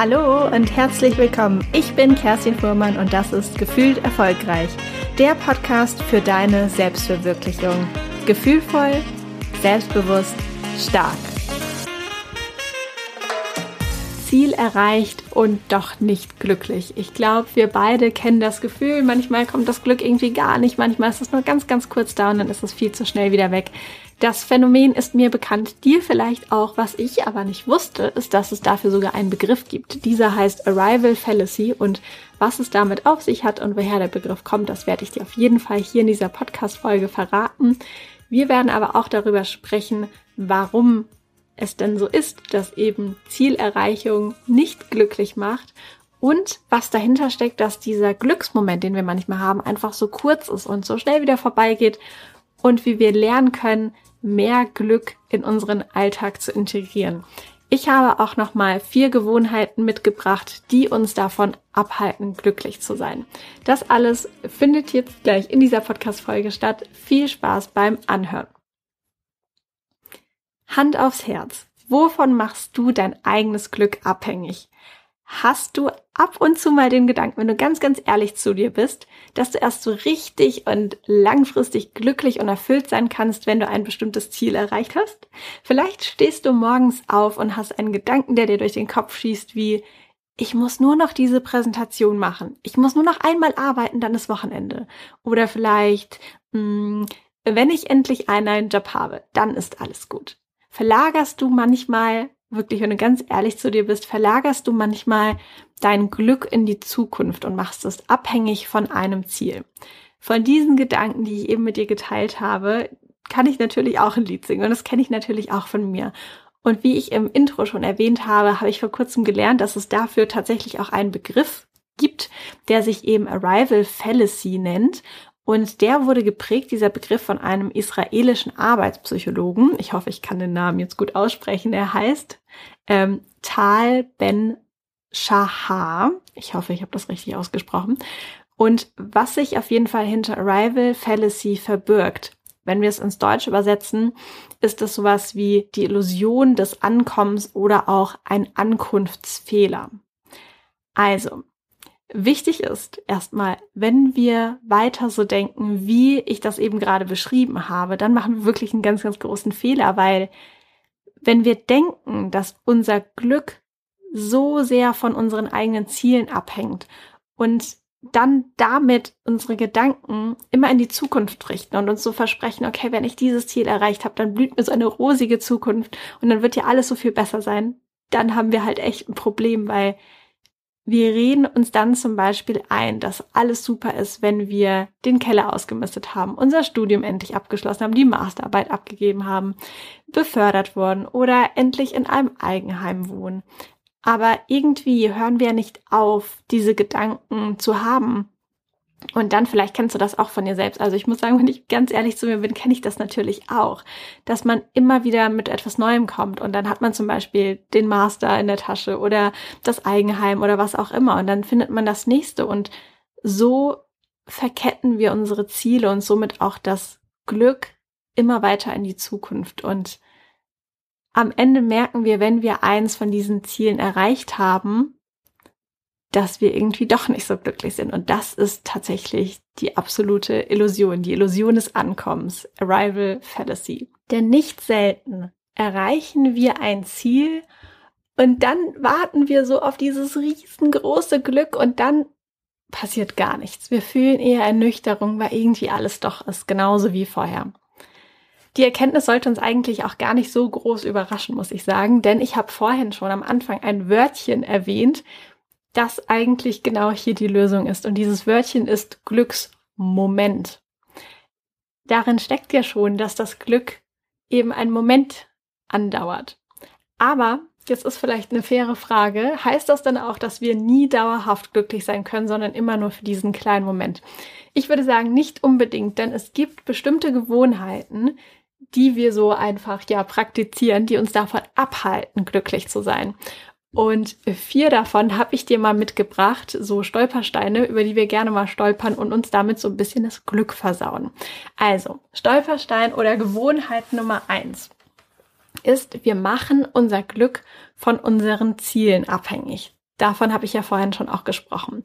Hallo und herzlich willkommen. Ich bin Kerstin Fuhrmann und das ist Gefühlt Erfolgreich, der Podcast für deine Selbstverwirklichung. Gefühlvoll, selbstbewusst, stark. Ziel erreicht und doch nicht glücklich. Ich glaube, wir beide kennen das Gefühl. Manchmal kommt das Glück irgendwie gar nicht. Manchmal ist es nur ganz, ganz kurz da und dann ist es viel zu schnell wieder weg. Das Phänomen ist mir bekannt, dir vielleicht auch. Was ich aber nicht wusste, ist, dass es dafür sogar einen Begriff gibt. Dieser heißt Arrival Fallacy und was es damit auf sich hat und woher der Begriff kommt, das werde ich dir auf jeden Fall hier in dieser Podcast-Folge verraten. Wir werden aber auch darüber sprechen, warum es denn so ist, dass eben Zielerreichung nicht glücklich macht und was dahinter steckt, dass dieser Glücksmoment, den wir manchmal haben, einfach so kurz ist und so schnell wieder vorbeigeht und wie wir lernen können, mehr Glück in unseren Alltag zu integrieren. Ich habe auch noch mal vier Gewohnheiten mitgebracht, die uns davon abhalten, glücklich zu sein. Das alles findet jetzt gleich in dieser Podcast-Folge statt. Viel Spaß beim Anhören. Hand aufs Herz. Wovon machst du dein eigenes Glück abhängig? Hast du ab und zu mal den Gedanken, wenn du ganz, ganz ehrlich zu dir bist, dass du erst so richtig und langfristig glücklich und erfüllt sein kannst, wenn du ein bestimmtes Ziel erreicht hast? Vielleicht stehst du morgens auf und hast einen Gedanken, der dir durch den Kopf schießt, wie ich muss nur noch diese Präsentation machen. Ich muss nur noch einmal arbeiten, dann ist Wochenende. Oder vielleicht, mh, hm, wenn ich endlich einen neuen Job habe, dann ist alles gut. Verlagerst du manchmal wirklich, wenn du ganz ehrlich zu dir bist, verlagerst du manchmal dein Glück in die Zukunft und machst es abhängig von einem Ziel. Von diesen Gedanken, die ich eben mit dir geteilt habe, kann ich natürlich auch ein Lied singen und das kenne ich natürlich auch von mir. Und wie ich im Intro schon erwähnt habe, habe ich vor kurzem gelernt, dass es dafür tatsächlich auch einen Begriff gibt, der sich eben Arrival Fallacy nennt. Und der wurde geprägt, dieser Begriff, von einem israelischen Arbeitspsychologen. Ich hoffe, ich kann den Namen jetzt gut aussprechen. Er heißt ähm, Tal Ben Shahar. Ich hoffe, ich habe das richtig ausgesprochen. Und was sich auf jeden Fall hinter Arrival Fallacy verbirgt, wenn wir es ins Deutsche übersetzen, ist es sowas wie die Illusion des Ankommens oder auch ein Ankunftsfehler. Also, Wichtig ist erstmal, wenn wir weiter so denken, wie ich das eben gerade beschrieben habe, dann machen wir wirklich einen ganz, ganz großen Fehler, weil wenn wir denken, dass unser Glück so sehr von unseren eigenen Zielen abhängt und dann damit unsere Gedanken immer in die Zukunft richten und uns so versprechen, okay, wenn ich dieses Ziel erreicht habe, dann blüht mir so eine rosige Zukunft und dann wird ja alles so viel besser sein, dann haben wir halt echt ein Problem, weil wir reden uns dann zum Beispiel ein, dass alles super ist, wenn wir den Keller ausgemistet haben, unser Studium endlich abgeschlossen haben, die Masterarbeit abgegeben haben, befördert wurden oder endlich in einem Eigenheim wohnen. Aber irgendwie hören wir nicht auf, diese Gedanken zu haben und dann vielleicht kennst du das auch von dir selbst. Also ich muss sagen, wenn ich ganz ehrlich zu mir bin, kenne ich das natürlich auch, dass man immer wieder mit etwas Neuem kommt. Und dann hat man zum Beispiel den Master in der Tasche oder das Eigenheim oder was auch immer. Und dann findet man das nächste. Und so verketten wir unsere Ziele und somit auch das Glück immer weiter in die Zukunft. Und am Ende merken wir, wenn wir eins von diesen Zielen erreicht haben, dass wir irgendwie doch nicht so glücklich sind. Und das ist tatsächlich die absolute Illusion, die Illusion des Ankommens, Arrival Fallacy. Denn nicht selten erreichen wir ein Ziel und dann warten wir so auf dieses riesengroße Glück und dann passiert gar nichts. Wir fühlen eher Ernüchterung, weil irgendwie alles doch ist, genauso wie vorher. Die Erkenntnis sollte uns eigentlich auch gar nicht so groß überraschen, muss ich sagen, denn ich habe vorhin schon am Anfang ein Wörtchen erwähnt, das eigentlich genau hier die Lösung ist. Und dieses Wörtchen ist Glücksmoment. Darin steckt ja schon, dass das Glück eben einen Moment andauert. Aber jetzt ist vielleicht eine faire Frage. Heißt das dann auch, dass wir nie dauerhaft glücklich sein können, sondern immer nur für diesen kleinen Moment? Ich würde sagen, nicht unbedingt, denn es gibt bestimmte Gewohnheiten, die wir so einfach ja praktizieren, die uns davon abhalten, glücklich zu sein. Und vier davon habe ich dir mal mitgebracht, so Stolpersteine, über die wir gerne mal stolpern und uns damit so ein bisschen das Glück versauen. Also, Stolperstein oder Gewohnheit Nummer eins ist, wir machen unser Glück von unseren Zielen abhängig. Davon habe ich ja vorhin schon auch gesprochen.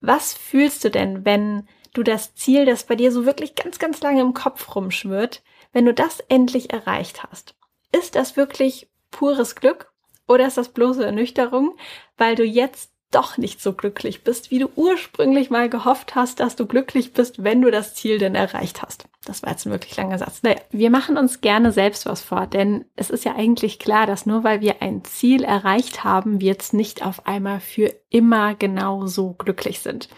Was fühlst du denn, wenn du das Ziel, das bei dir so wirklich ganz, ganz lange im Kopf rumschwirrt, wenn du das endlich erreicht hast? Ist das wirklich pures Glück oder ist das bloße Ernüchterung, weil du jetzt doch nicht so glücklich bist, wie du ursprünglich mal gehofft hast, dass du glücklich bist, wenn du das Ziel denn erreicht hast. Das war jetzt ein wirklich langer Satz. Naja, wir machen uns gerne selbst was vor, denn es ist ja eigentlich klar, dass nur weil wir ein Ziel erreicht haben, wir jetzt nicht auf einmal für immer genau so glücklich sind.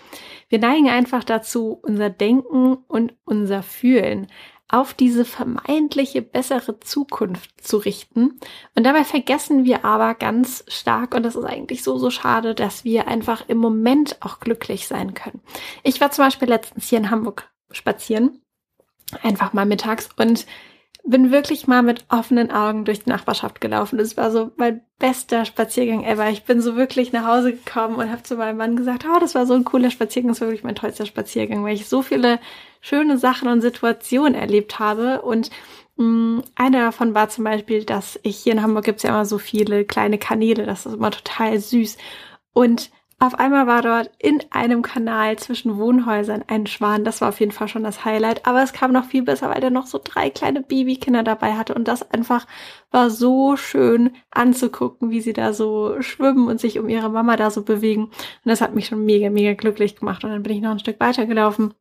Wir neigen einfach dazu, unser Denken und unser Fühlen auf diese vermeintliche bessere Zukunft zu richten. Und dabei vergessen wir aber ganz stark, und das ist eigentlich so, so schade, dass wir einfach im Moment auch glücklich sein können. Ich war zum Beispiel letztens hier in Hamburg spazieren, einfach mal mittags und bin wirklich mal mit offenen Augen durch die Nachbarschaft gelaufen. Das war so mein bester Spaziergang ever. Ich bin so wirklich nach Hause gekommen und habe zu meinem Mann gesagt, oh, das war so ein cooler Spaziergang, das war wirklich mein tollster Spaziergang, weil ich so viele schöne Sachen und Situationen erlebt habe. Und mm, eine davon war zum Beispiel, dass ich hier in Hamburg gibt's ja immer so viele kleine Kanäle, das ist immer total süß. Und auf einmal war dort in einem Kanal zwischen Wohnhäusern ein Schwan. Das war auf jeden Fall schon das Highlight. Aber es kam noch viel besser, weil der noch so drei kleine Babykinder dabei hatte. Und das einfach war so schön anzugucken, wie sie da so schwimmen und sich um ihre Mama da so bewegen. Und das hat mich schon mega, mega glücklich gemacht. Und dann bin ich noch ein Stück weiter gelaufen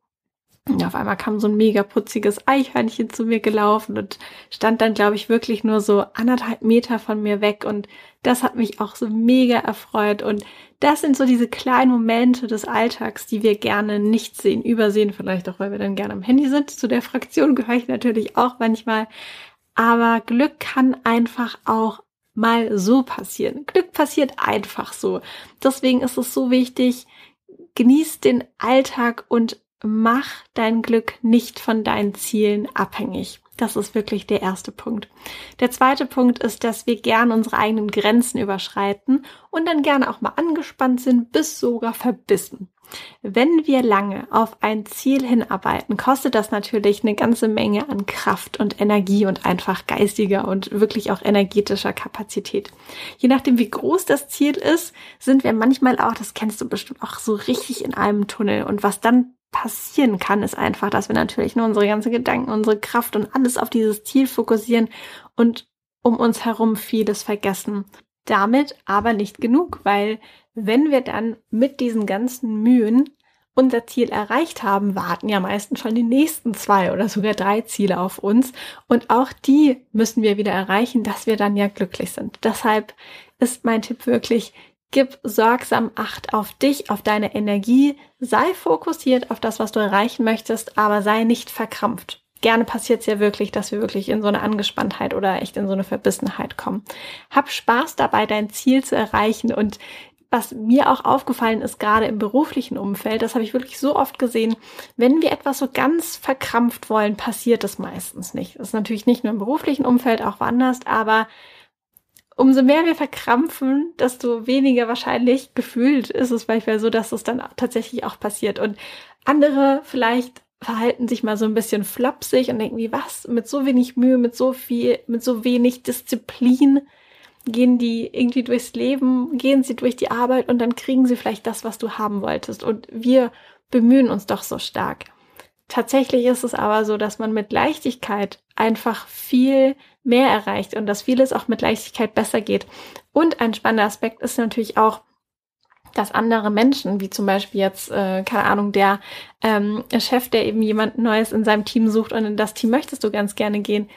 und auf einmal kam so ein mega putziges Eichhörnchen zu mir gelaufen und stand dann, glaube ich, wirklich nur so anderthalb Meter von mir weg. Und das hat mich auch so mega erfreut. Und das sind so diese kleinen Momente des Alltags, die wir gerne nicht sehen, übersehen, vielleicht auch, weil wir dann gerne am Handy sind. Zu der Fraktion gehöre ich natürlich auch manchmal. Aber Glück kann einfach auch mal so passieren. Glück passiert einfach so. Deswegen ist es so wichtig, genießt den Alltag und mach dein Glück nicht von deinen Zielen abhängig. Das ist wirklich der erste Punkt. Der zweite Punkt ist, dass wir gerne unsere eigenen Grenzen überschreiten und dann gerne auch mal angespannt sind, bis sogar verbissen. Wenn wir lange auf ein Ziel hinarbeiten, kostet das natürlich eine ganze Menge an Kraft und Energie und einfach geistiger und wirklich auch energetischer Kapazität. Je nachdem, wie groß das Ziel ist, sind wir manchmal auch, das kennst du bestimmt auch so richtig in einem Tunnel. Und was dann passieren kann, ist einfach, dass wir natürlich nur unsere ganzen Gedanken, unsere Kraft und alles auf dieses Ziel fokussieren und um uns herum vieles vergessen. Damit aber nicht genug, weil wenn wir dann mit diesen ganzen Mühen unser Ziel erreicht haben, warten ja meistens schon die nächsten zwei oder sogar drei Ziele auf uns. Und auch die müssen wir wieder erreichen, dass wir dann ja glücklich sind. Deshalb ist mein Tipp wirklich, Gib sorgsam Acht auf dich, auf deine Energie. Sei fokussiert auf das, was du erreichen möchtest, aber sei nicht verkrampft. Gerne passiert es ja wirklich, dass wir wirklich in so eine Angespanntheit oder echt in so eine Verbissenheit kommen. Hab Spaß dabei, dein Ziel zu erreichen und was mir auch aufgefallen ist, gerade im beruflichen Umfeld, das habe ich wirklich so oft gesehen, wenn wir etwas so ganz verkrampft wollen, passiert es meistens nicht. Das ist natürlich nicht nur im beruflichen Umfeld, auch woanders, aber umso mehr wir verkrampfen, desto weniger wahrscheinlich gefühlt ist es manchmal so, dass es dann tatsächlich auch passiert. Und andere vielleicht verhalten sich mal so ein bisschen flapsig und denken, wie was, mit so wenig Mühe, mit so viel, mit so wenig Disziplin gehen die irgendwie durchs Leben, gehen sie durch die Arbeit und dann kriegen sie vielleicht das, was du haben wolltest. Und wir bemühen uns doch so stark. Tatsächlich ist es aber so, dass man mit Leichtigkeit einfach viel mehr erreicht und dass vieles auch mit Leichtigkeit besser geht. Und ein spannender Aspekt ist natürlich auch, dass andere Menschen, wie zum Beispiel jetzt, äh, keine Ahnung, der ähm, Chef, der eben jemand Neues in seinem Team sucht und in das Team möchtest du ganz gerne gehen,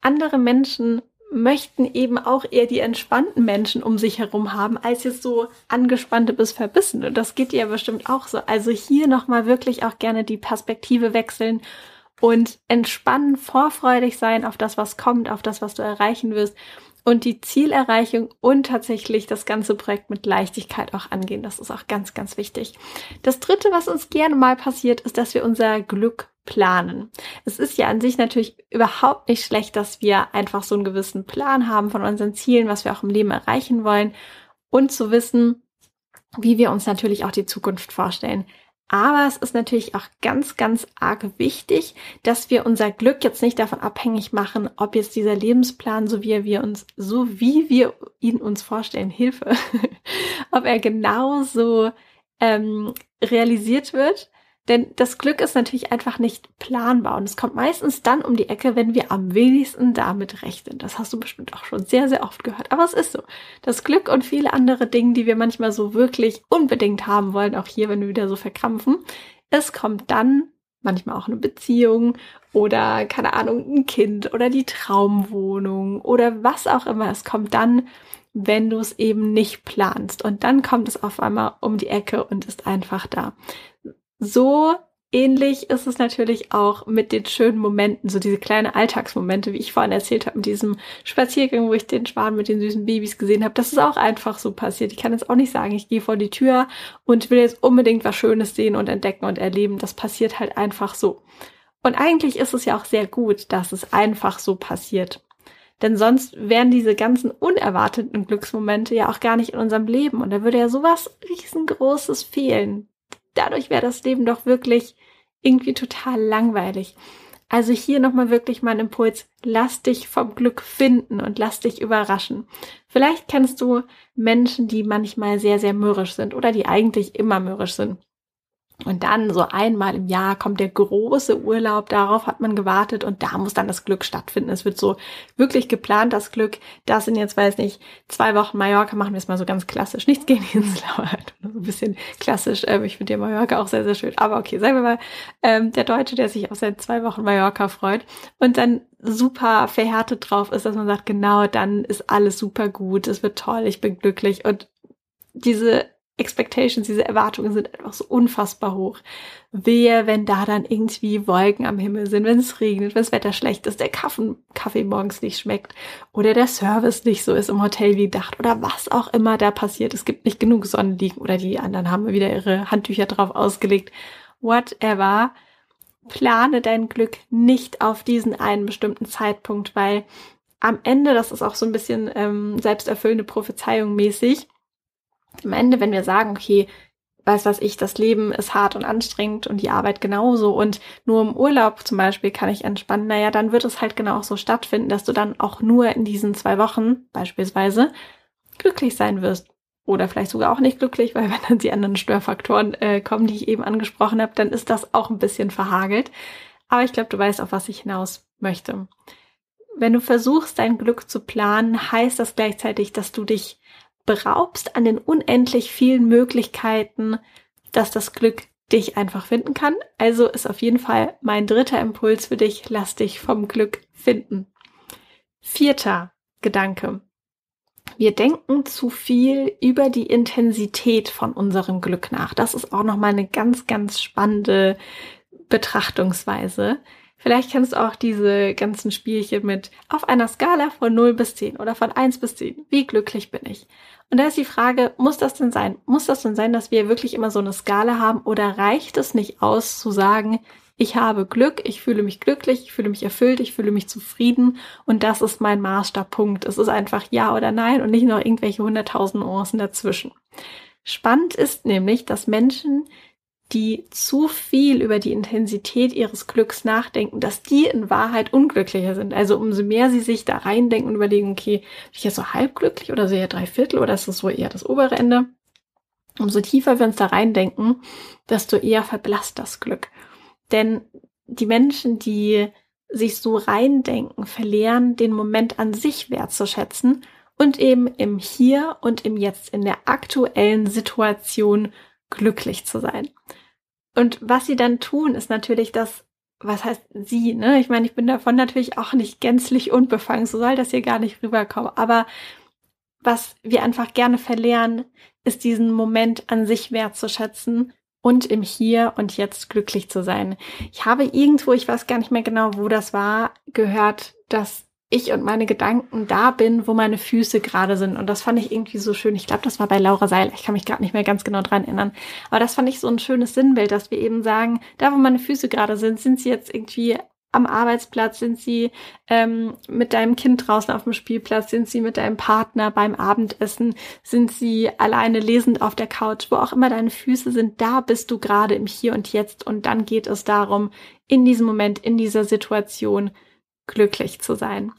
andere Menschen möchten eben auch eher die entspannten Menschen um sich herum haben, als jetzt so angespannte bis verbissene. Das geht ja bestimmt auch so. Also hier nochmal wirklich auch gerne die Perspektive wechseln und entspannen, vorfreudig sein auf das, was kommt, auf das, was du erreichen wirst und die Zielerreichung und tatsächlich das ganze Projekt mit Leichtigkeit auch angehen. Das ist auch ganz, ganz wichtig. Das dritte, was uns gerne mal passiert, ist, dass wir unser Glück planen. Es ist ja an sich natürlich überhaupt nicht schlecht, dass wir einfach so einen gewissen Plan haben von unseren Zielen, was wir auch im Leben erreichen wollen und zu wissen, wie wir uns natürlich auch die Zukunft vorstellen. Aber es ist natürlich auch ganz, ganz arg wichtig, dass wir unser Glück jetzt nicht davon abhängig machen, ob jetzt dieser Lebensplan, so wie wir uns, so wie wir ihn uns vorstellen, Hilfe, ob er genauso ähm, realisiert wird. Denn das Glück ist natürlich einfach nicht planbar und es kommt meistens dann um die Ecke, wenn wir am wenigsten damit rechnen. Das hast du bestimmt auch schon sehr, sehr oft gehört. Aber es ist so. Das Glück und viele andere Dinge, die wir manchmal so wirklich unbedingt haben wollen, auch hier, wenn wir wieder so verkrampfen, es kommt dann manchmal auch eine Beziehung oder keine Ahnung, ein Kind oder die Traumwohnung oder was auch immer. Es kommt dann, wenn du es eben nicht planst. Und dann kommt es auf einmal um die Ecke und ist einfach da. So ähnlich ist es natürlich auch mit den schönen Momenten, so diese kleinen Alltagsmomente, wie ich vorhin erzählt habe, mit diesem Spaziergang, wo ich den Schwan mit den süßen Babys gesehen habe. Das ist auch einfach so passiert. Ich kann jetzt auch nicht sagen, ich gehe vor die Tür und will jetzt unbedingt was Schönes sehen und entdecken und erleben. Das passiert halt einfach so. Und eigentlich ist es ja auch sehr gut, dass es einfach so passiert. Denn sonst wären diese ganzen unerwarteten Glücksmomente ja auch gar nicht in unserem Leben. Und da würde ja sowas riesengroßes fehlen dadurch wäre das Leben doch wirklich irgendwie total langweilig. Also hier nochmal wirklich mein Impuls, lass dich vom Glück finden und lass dich überraschen. Vielleicht kennst du Menschen, die manchmal sehr, sehr mürrisch sind oder die eigentlich immer mürrisch sind. Und dann so einmal im Jahr kommt der große Urlaub, darauf hat man gewartet und da muss dann das Glück stattfinden. Es wird so wirklich geplant, das Glück. Das sind jetzt, weiß nicht, zwei Wochen Mallorca, machen wir es mal so ganz klassisch. Nichts gegen die Insel, aber halt so ein bisschen klassisch. Ähm, ich finde ja Mallorca auch sehr, sehr schön. Aber okay, sagen wir mal, ähm, der Deutsche, der sich auf seine zwei Wochen Mallorca freut und dann super verhärtet drauf ist, dass man sagt, genau, dann ist alles super gut, es wird toll, ich bin glücklich und diese Expectations, diese Erwartungen sind einfach so unfassbar hoch. Wehe, wenn da dann irgendwie Wolken am Himmel sind, wenn es regnet, wenn das Wetter schlecht ist, der Kaffee, Kaffee morgens nicht schmeckt oder der Service nicht so ist im Hotel wie gedacht oder was auch immer da passiert. Es gibt nicht genug Sonnenliegen oder die anderen haben wieder ihre Handtücher drauf ausgelegt. Whatever. Plane dein Glück nicht auf diesen einen bestimmten Zeitpunkt, weil am Ende, das ist auch so ein bisschen ähm, selbsterfüllende Prophezeiung mäßig, am Ende, wenn wir sagen, okay, weiß was ich, das Leben ist hart und anstrengend und die Arbeit genauso und nur im Urlaub zum Beispiel kann ich entspannen, naja, dann wird es halt genau auch so stattfinden, dass du dann auch nur in diesen zwei Wochen beispielsweise glücklich sein wirst. Oder vielleicht sogar auch nicht glücklich, weil wenn dann die anderen Störfaktoren äh, kommen, die ich eben angesprochen habe, dann ist das auch ein bisschen verhagelt. Aber ich glaube, du weißt, auf was ich hinaus möchte. Wenn du versuchst, dein Glück zu planen, heißt das gleichzeitig, dass du dich beraubst an den unendlich vielen Möglichkeiten, dass das Glück dich einfach finden kann. Also ist auf jeden Fall mein dritter Impuls für dich, lass dich vom Glück finden. Vierter Gedanke. Wir denken zu viel über die Intensität von unserem Glück nach. Das ist auch nochmal eine ganz, ganz spannende Betrachtungsweise. Vielleicht kennst du auch diese ganzen Spielchen mit auf einer Skala von 0 bis 10 oder von 1 bis 10. Wie glücklich bin ich? Und da ist die Frage, muss das denn sein? Muss das denn sein, dass wir wirklich immer so eine Skala haben oder reicht es nicht aus zu sagen, ich habe Glück, ich fühle mich glücklich, ich fühle mich erfüllt, ich fühle mich zufrieden und das ist mein Maßstabpunkt. Es ist einfach ja oder nein und nicht noch irgendwelche hunderttausend Nuancen dazwischen. Spannend ist nämlich, dass Menschen, die zu viel über die Intensität ihres Glücks nachdenken, dass die in Wahrheit unglücklicher sind. Also umso mehr sie sich da reindenken und überlegen, okay, bin ich jetzt so halb glücklich oder so eher drei Viertel oder ist das so eher das obere Ende? Umso tiefer wir uns da reindenken, desto eher verblasst das Glück. Denn die Menschen, die sich so reindenken, verlieren den Moment an sich wertzuschätzen und eben im Hier und im Jetzt, in der aktuellen Situation glücklich zu sein. Und was sie dann tun, ist natürlich das, was heißt sie, ne? Ich meine, ich bin davon natürlich auch nicht gänzlich unbefangen, so soll das hier gar nicht rüberkommen. Aber was wir einfach gerne verlernen, ist diesen Moment an sich wertzuschätzen und im Hier und Jetzt glücklich zu sein. Ich habe irgendwo, ich weiß gar nicht mehr genau, wo das war, gehört, dass ich und meine Gedanken da bin, wo meine Füße gerade sind. Und das fand ich irgendwie so schön. Ich glaube, das war bei Laura Seiler. Ich kann mich gerade nicht mehr ganz genau dran erinnern. Aber das fand ich so ein schönes Sinnbild, dass wir eben sagen, da wo meine Füße gerade sind, sind sie jetzt irgendwie am Arbeitsplatz? Sind sie ähm, mit deinem Kind draußen auf dem Spielplatz? Sind sie mit deinem Partner beim Abendessen? Sind sie alleine lesend auf der Couch? Wo auch immer deine Füße sind, da bist du gerade im Hier und Jetzt. Und dann geht es darum, in diesem Moment, in dieser Situation glücklich zu sein.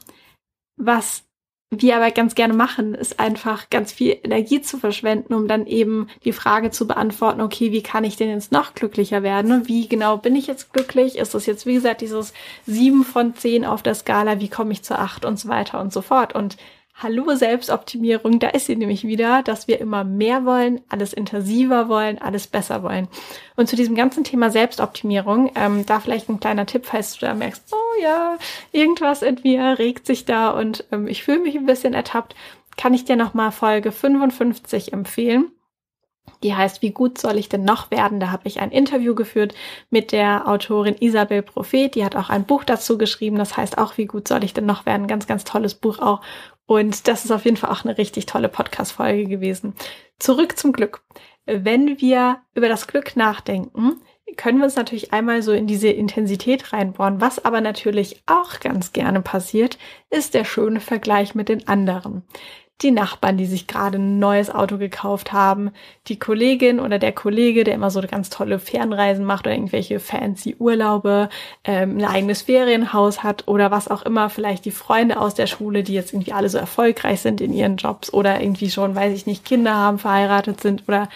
Was wir aber ganz gerne machen, ist einfach ganz viel Energie zu verschwenden, um dann eben die Frage zu beantworten, okay, wie kann ich denn jetzt noch glücklicher werden? Wie genau bin ich jetzt glücklich? Ist das jetzt, wie gesagt, dieses sieben von zehn auf der Skala? Wie komme ich zu acht und so weiter und so fort? Und Hallo Selbstoptimierung, da ist sie nämlich wieder, dass wir immer mehr wollen, alles intensiver wollen, alles besser wollen. Und zu diesem ganzen Thema Selbstoptimierung, ähm, da vielleicht ein kleiner Tipp, falls du da merkst, oh ja, irgendwas in mir regt sich da und ähm, ich fühle mich ein bisschen ertappt, kann ich dir nochmal Folge 55 empfehlen. Die heißt, wie gut soll ich denn noch werden? Da habe ich ein Interview geführt mit der Autorin Isabel Prophet. Die hat auch ein Buch dazu geschrieben. Das heißt auch, wie gut soll ich denn noch werden? Ganz, ganz tolles Buch auch. Und das ist auf jeden Fall auch eine richtig tolle Podcast-Folge gewesen. Zurück zum Glück. Wenn wir über das Glück nachdenken, können wir uns natürlich einmal so in diese Intensität reinbohren. Was aber natürlich auch ganz gerne passiert, ist der schöne Vergleich mit den anderen die Nachbarn, die sich gerade ein neues Auto gekauft haben, die Kollegin oder der Kollege, der immer so ganz tolle Fernreisen macht oder irgendwelche fancy Urlaube, ähm, ein eigenes Ferienhaus hat oder was auch immer, vielleicht die Freunde aus der Schule, die jetzt irgendwie alle so erfolgreich sind in ihren Jobs oder irgendwie schon, weiß ich nicht, Kinder haben, verheiratet sind oder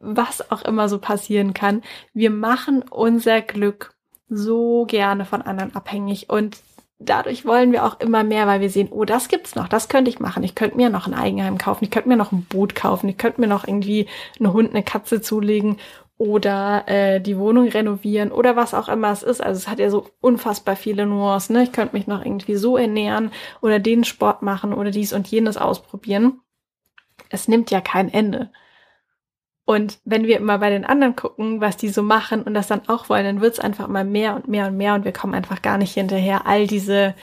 was auch immer so passieren kann. Wir machen unser Glück so gerne von anderen abhängig und dadurch wollen wir auch immer mehr, weil wir sehen, oh, das gibt's noch, das könnte ich machen. Ich könnte mir noch ein Eigenheim kaufen, ich könnte mir noch ein Boot kaufen, ich könnte mir noch irgendwie einen Hund, eine Katze zulegen oder äh, die Wohnung renovieren oder was auch immer es ist. Also es hat ja so unfassbar viele Nuancen. Ne? Ich könnte mich noch irgendwie so ernähren oder den Sport machen oder dies und jenes ausprobieren. Es nimmt ja kein Ende. Und wenn wir immer bei den anderen gucken, was die so machen und das dann auch wollen, dann wird es einfach immer mehr und mehr und mehr und wir kommen einfach gar nicht hinterher, all diese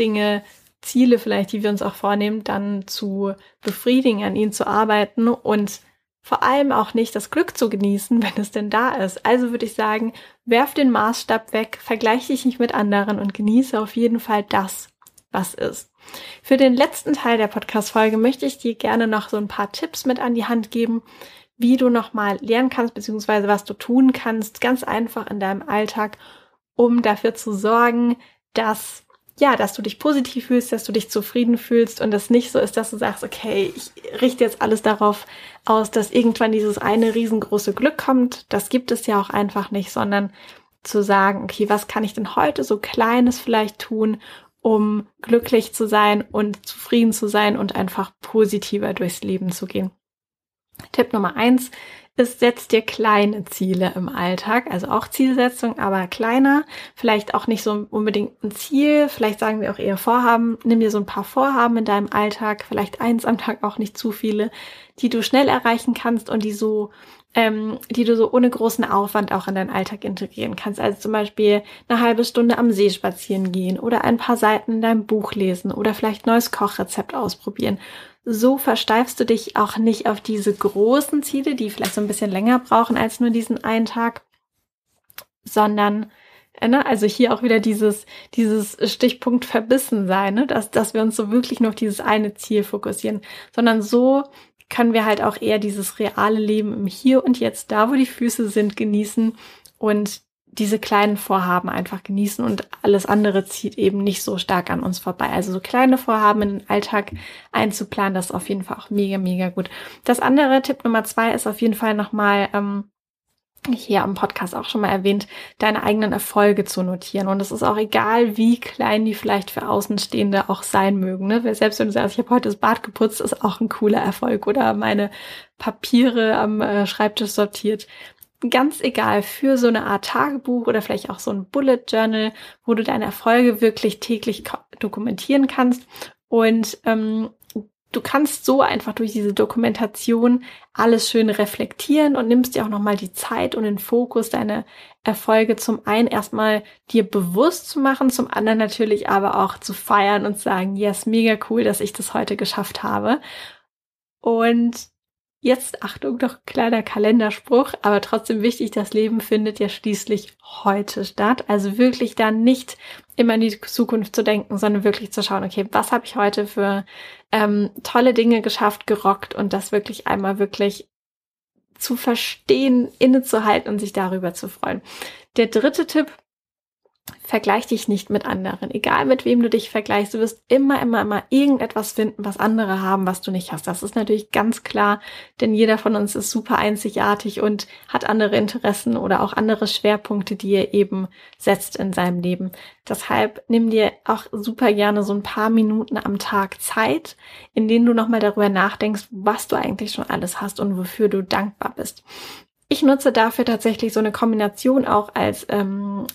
Dinge, Ziele vielleicht, die wir uns auch vornehmen, dann zu befriedigen, an ihnen zu arbeiten und vor allem auch nicht das Glück zu genießen, wenn es denn da ist. Also würde ich sagen, werf den Maßstab weg, vergleiche dich nicht mit anderen und genieße auf jeden Fall das, was ist. Für den letzten Teil der Podcast-Folge möchte ich dir gerne noch so ein paar Tipps mit an die Hand geben, wie du nochmal lernen kannst, beziehungsweise was du tun kannst, ganz einfach in deinem Alltag, um dafür zu sorgen, dass ja, dass du dich positiv fühlst, dass du dich zufrieden fühlst und es nicht so ist, dass du sagst, okay, ich richte jetzt alles darauf aus, dass irgendwann dieses eine riesengroße Glück kommt. Das gibt es ja auch einfach nicht, sondern zu sagen, okay, was kann ich denn heute so Kleines vielleicht tun, um glücklich zu sein und zufrieden zu sein und einfach positiver durchs Leben zu gehen. Tipp Nummer eins ist, setz dir kleine Ziele im Alltag, also auch Zielsetzung, aber kleiner. Vielleicht auch nicht so unbedingt ein Ziel, vielleicht sagen wir auch eher Vorhaben. Nimm dir so ein paar Vorhaben in deinem Alltag, vielleicht eins am Tag, auch nicht zu viele, die du schnell erreichen kannst und die so ähm, die du so ohne großen Aufwand auch in deinen Alltag integrieren kannst. Also zum Beispiel eine halbe Stunde am See spazieren gehen oder ein paar Seiten in deinem Buch lesen oder vielleicht neues Kochrezept ausprobieren so versteifst du dich auch nicht auf diese großen Ziele, die vielleicht so ein bisschen länger brauchen als nur diesen einen Tag, sondern äh, Ne, also hier auch wieder dieses, dieses Stichpunkt verbissen sein, ne, dass, dass wir uns so wirklich nur auf dieses eine Ziel fokussieren, sondern so können wir halt auch eher dieses reale Leben im Hier und Jetzt, da wo die Füße sind, genießen und diese kleinen Vorhaben einfach genießen und alles andere zieht eben nicht so stark an uns vorbei. Also so kleine Vorhaben in den Alltag einzuplanen, das ist auf jeden Fall auch mega, mega gut. Das andere, Tipp Nummer zwei, ist auf jeden Fall nochmal, ähm, hier am Podcast auch schon mal erwähnt, deine eigenen Erfolge zu notieren. Und es ist auch egal, wie klein die vielleicht für Außenstehende auch sein mögen. Ne? Selbst wenn du sagst, ich habe heute das Bad geputzt, ist auch ein cooler Erfolg. Oder meine Papiere am äh, Schreibtisch sortiert ganz egal, für so eine Art Tagebuch oder vielleicht auch so ein Bullet Journal, wo du deine Erfolge wirklich täglich dokumentieren kannst. Und ähm, du kannst so einfach durch diese Dokumentation alles schön reflektieren und nimmst dir auch nochmal die Zeit und den Fokus, deine Erfolge zum einen erstmal dir bewusst zu machen, zum anderen natürlich aber auch zu feiern und sagen, yes, mega cool, dass ich das heute geschafft habe. Und Jetzt Achtung, doch kleiner Kalenderspruch, aber trotzdem wichtig, das Leben findet ja schließlich heute statt. Also wirklich dann nicht immer in die Zukunft zu denken, sondern wirklich zu schauen, okay, was habe ich heute für ähm, tolle Dinge geschafft, gerockt und das wirklich einmal wirklich zu verstehen, innezuhalten und sich darüber zu freuen. Der dritte Tipp, vergleich dich nicht mit anderen. Egal mit wem du dich vergleichst, du wirst immer, immer, immer irgendetwas finden, was andere haben, was du nicht hast. Das ist natürlich ganz klar, denn jeder von uns ist super einzigartig und hat andere Interessen oder auch andere Schwerpunkte, die er eben setzt in seinem Leben. Deshalb nimm dir auch super gerne so ein paar Minuten am Tag Zeit, in denen du nochmal darüber nachdenkst, was du eigentlich schon alles hast und wofür du dankbar bist. Ich nutze dafür tatsächlich so eine Kombination auch als ähm,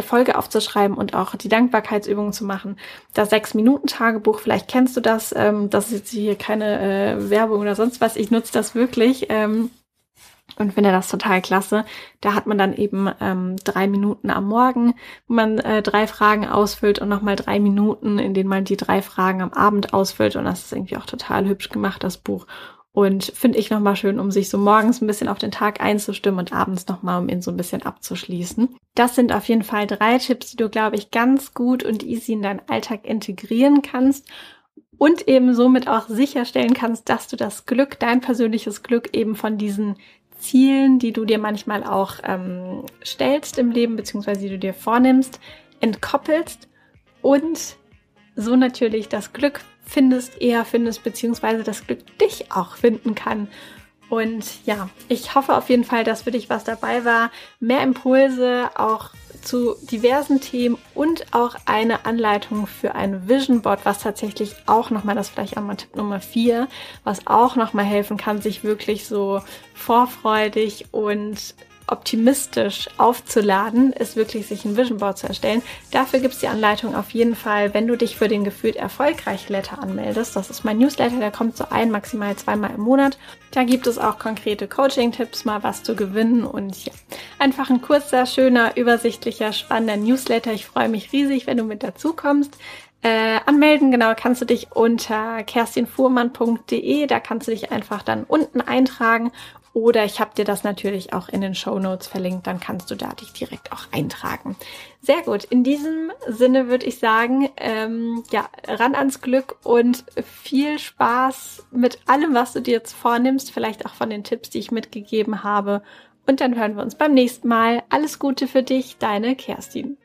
Folge aufzuschreiben und auch die Dankbarkeitsübungen zu machen. Das Sechs-Minuten-Tagebuch, vielleicht kennst du das, ähm, das ist jetzt hier keine äh, Werbung oder sonst was. Ich nutze das wirklich ähm, und finde das total klasse. Da hat man dann eben ähm, drei Minuten am Morgen, wo man äh, drei Fragen ausfüllt und nochmal drei Minuten, in denen man die drei Fragen am Abend ausfüllt. Und das ist irgendwie auch total hübsch gemacht, das Buch. Und finde ich nochmal schön, um sich so morgens ein bisschen auf den Tag einzustimmen und abends nochmal, um ihn so ein bisschen abzuschließen. Das sind auf jeden Fall drei Tipps, die du, glaube ich, ganz gut und easy in deinen Alltag integrieren kannst und eben somit auch sicherstellen kannst, dass du das Glück, dein persönliches Glück eben von diesen Zielen, die du dir manchmal auch ähm, stellst im Leben, beziehungsweise die du dir vornimmst, entkoppelst und so natürlich das Glück findest, eher findest, beziehungsweise das Glück dich auch finden kann. Und ja, ich hoffe auf jeden Fall, dass für dich was dabei war. Mehr Impulse auch zu diversen Themen und auch eine Anleitung für ein Vision Board, was tatsächlich auch nochmal, das vielleicht auch mal Tipp Nummer vier, was auch nochmal helfen kann, sich wirklich so vorfreudig und optimistisch aufzuladen, ist wirklich sich ein Vision Board zu erstellen. Dafür gibt es die Anleitung auf jeden Fall, wenn du dich für den gefühlt erfolgreich Letter anmeldest. Das ist mein Newsletter, der kommt so ein, maximal zweimal im Monat. Da gibt es auch konkrete Coaching-Tipps, mal was zu gewinnen und ja, einfach ein kurzer, schöner, übersichtlicher, spannender Newsletter. Ich freue mich riesig, wenn du mit dazu kommst. Äh, anmelden, genau, kannst du dich unter kerstinfuhrmann.de, da kannst du dich einfach dann unten eintragen oder ich habe dir das natürlich auch in den Show Notes verlinkt, dann kannst du da dich direkt auch eintragen. Sehr gut. In diesem Sinne würde ich sagen, ähm, ja, ran ans Glück und viel Spaß mit allem, was du dir jetzt vornimmst, vielleicht auch von den Tipps, die ich mitgegeben habe. Und dann hören wir uns beim nächsten Mal. Alles Gute für dich, deine Kerstin.